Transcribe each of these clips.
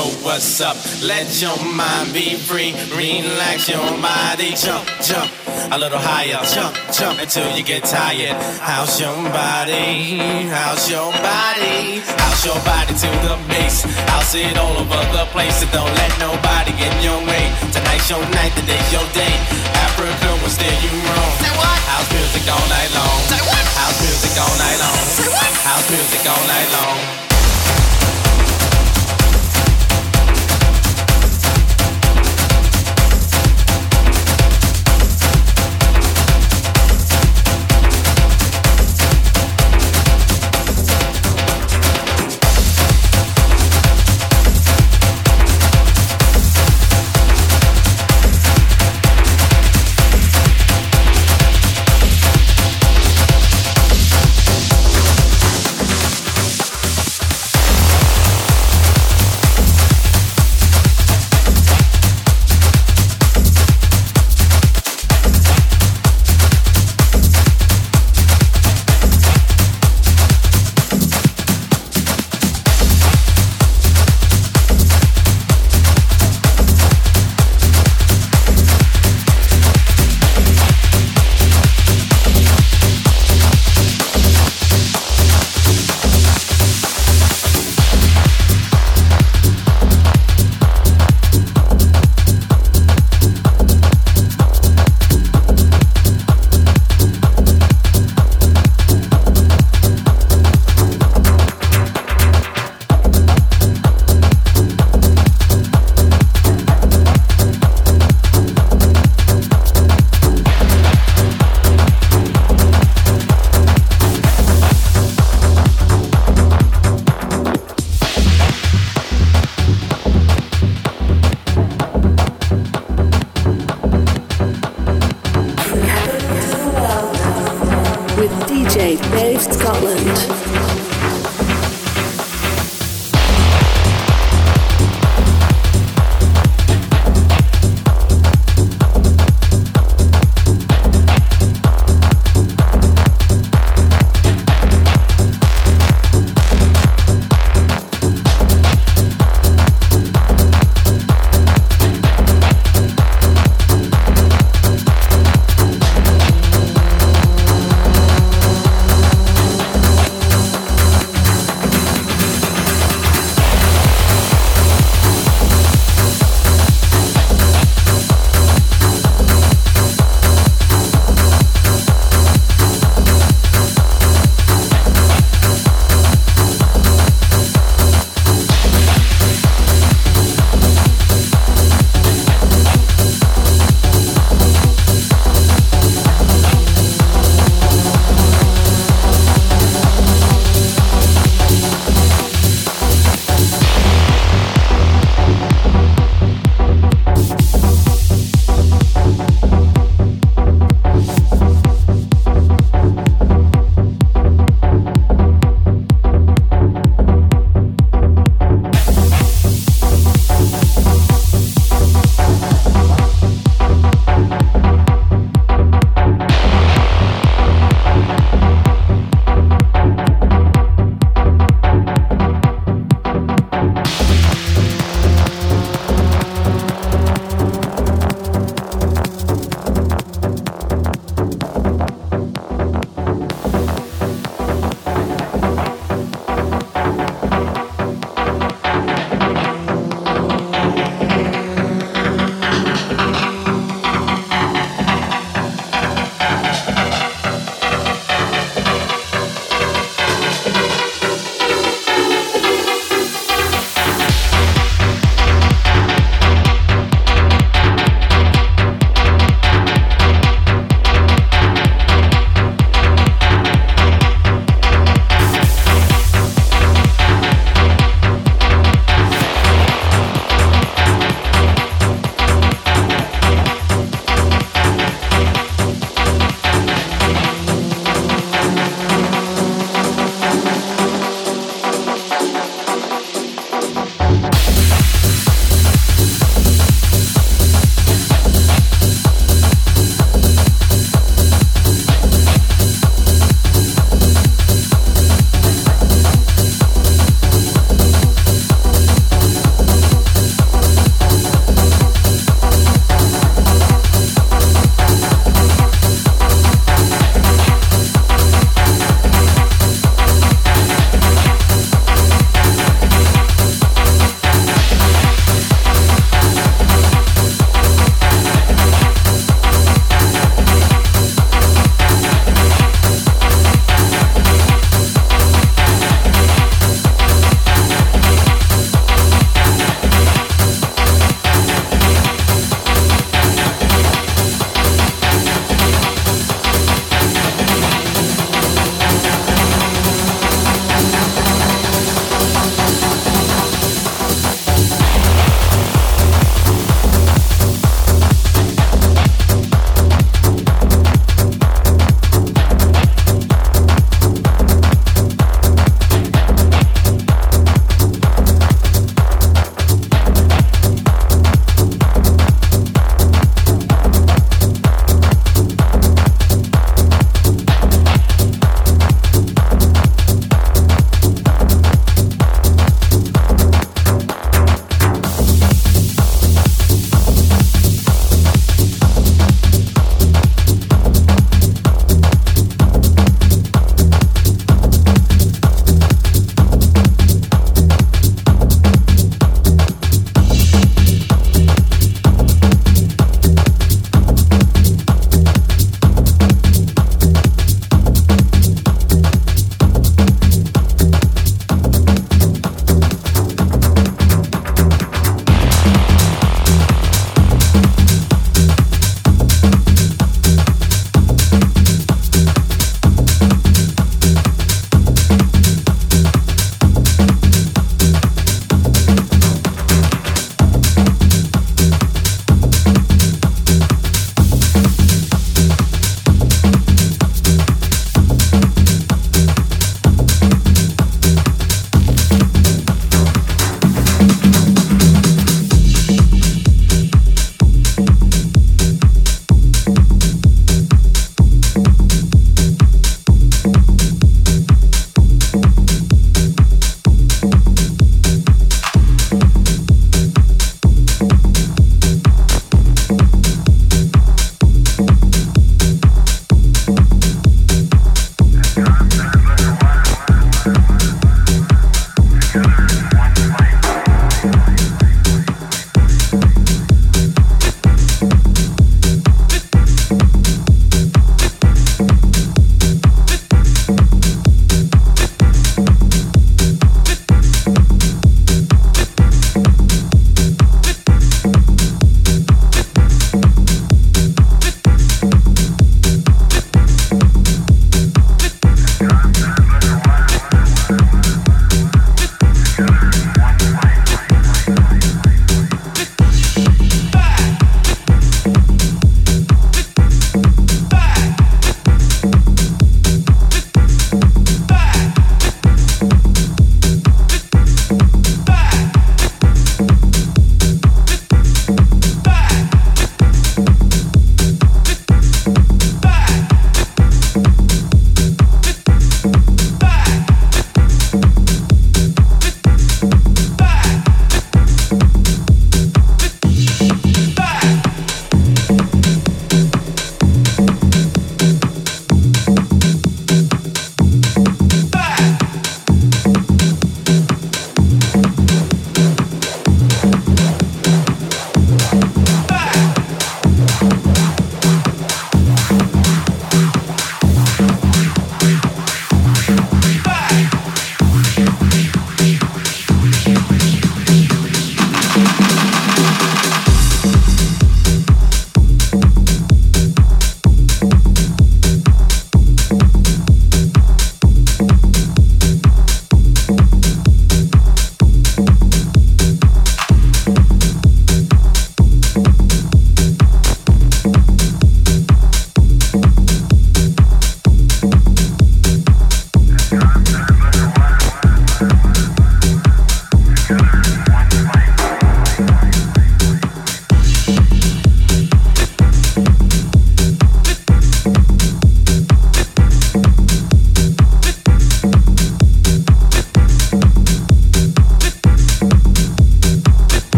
know what's up. Let your mind be free. Relax your body. Jump, jump a little higher. Jump, jump until you get tired. How's your body? How's your body? How's your body to the bass? House it all over the place. So don't let nobody get in your way. Tonight's your night, today's your day. Africa will steer you wrong. Say what? House music all night long. Say what? House music all night long. Say what? House music all night long.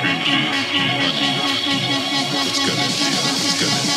It's gonna, be. it's gonna, it's gonna.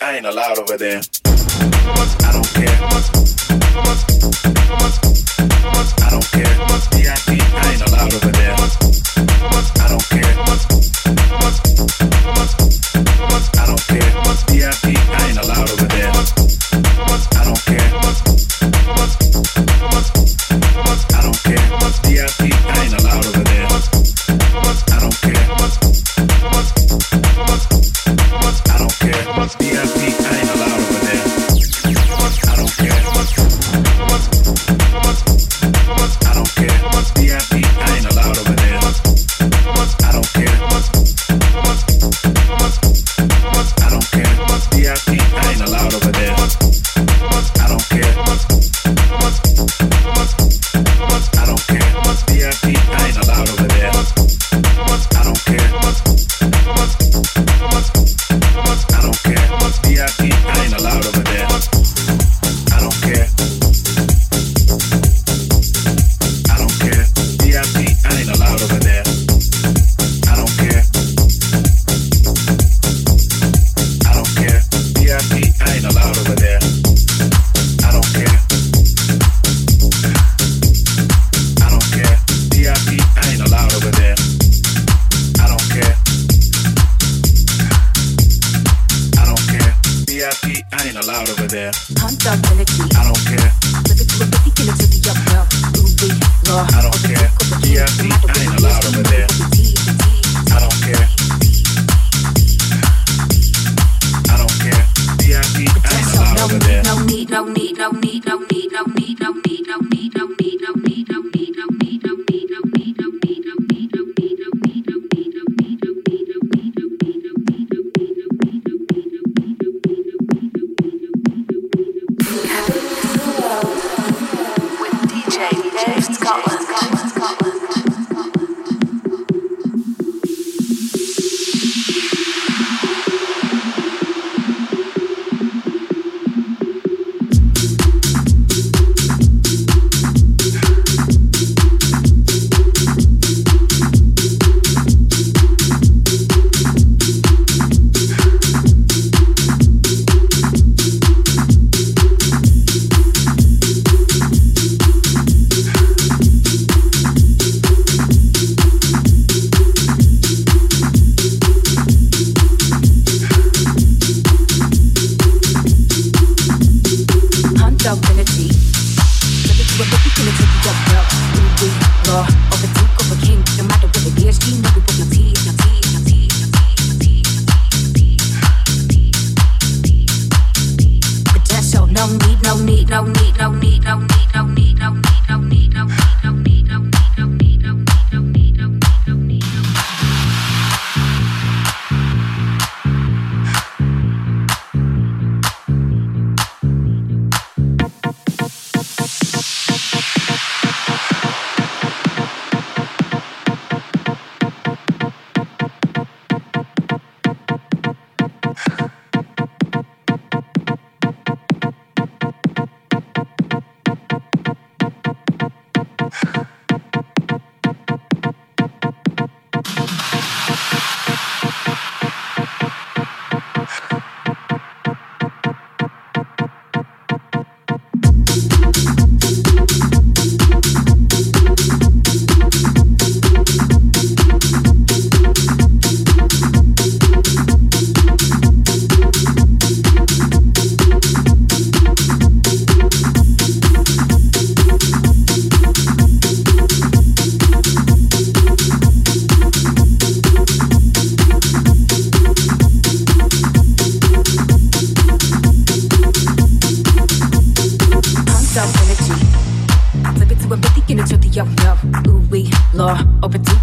I ain't allowed over there. I don't care.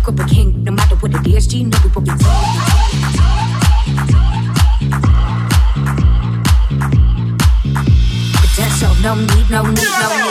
Open to Cobra King. No matter what it is, G, know we will be Potential, no need, no need, no need, no need.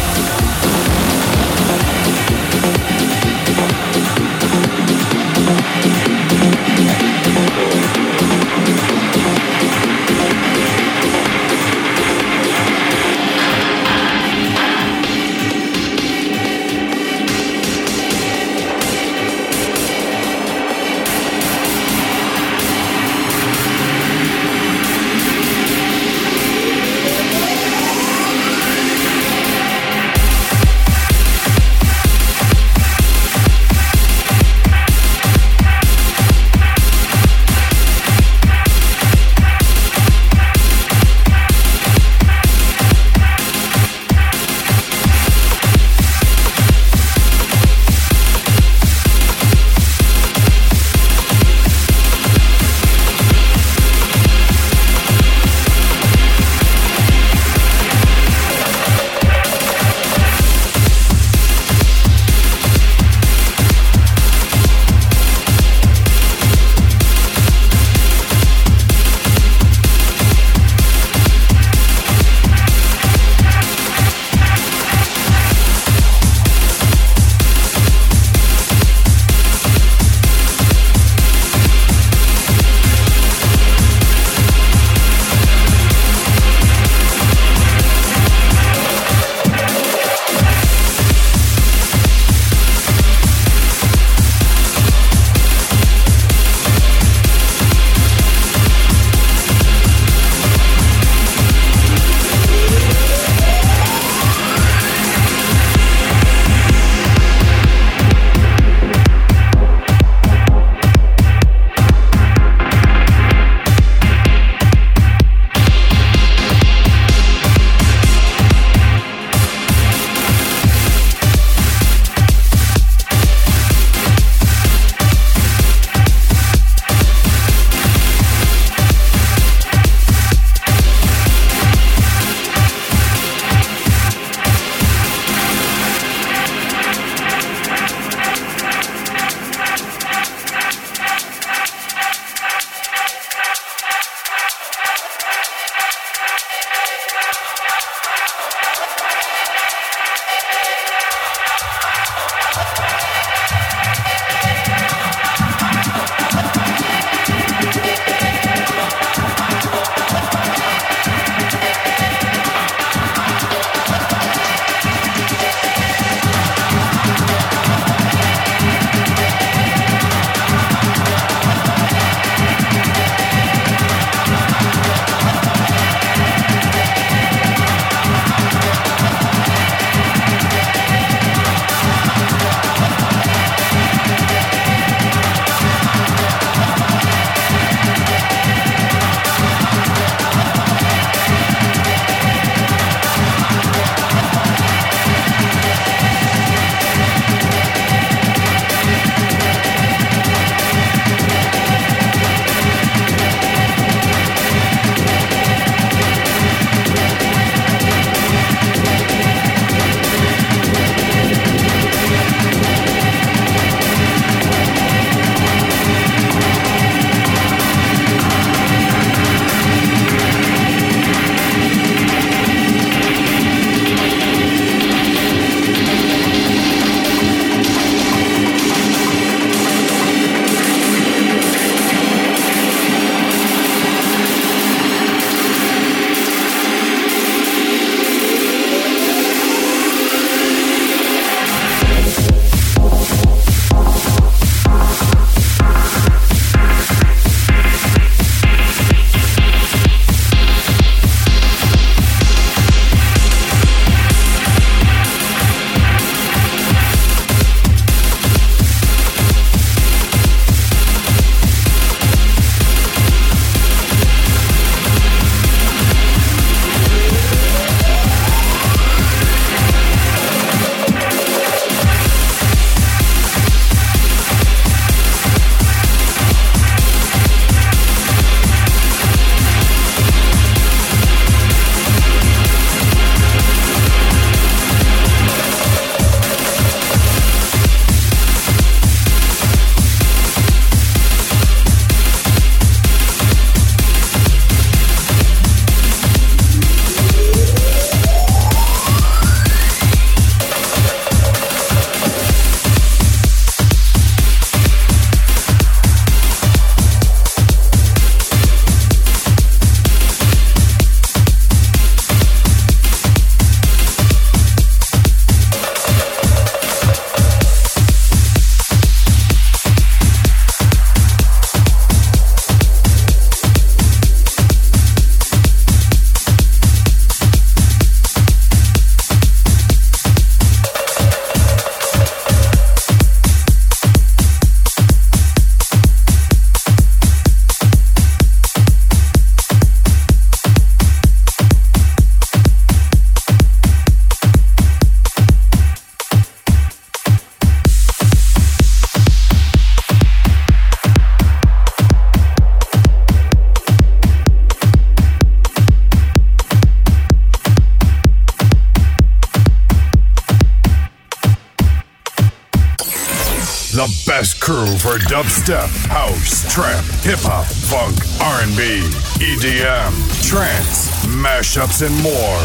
Mashups, and more.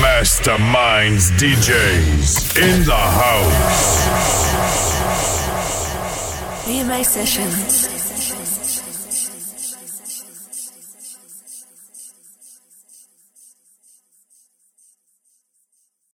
Masterminds DJs in the house. BMA Sessions.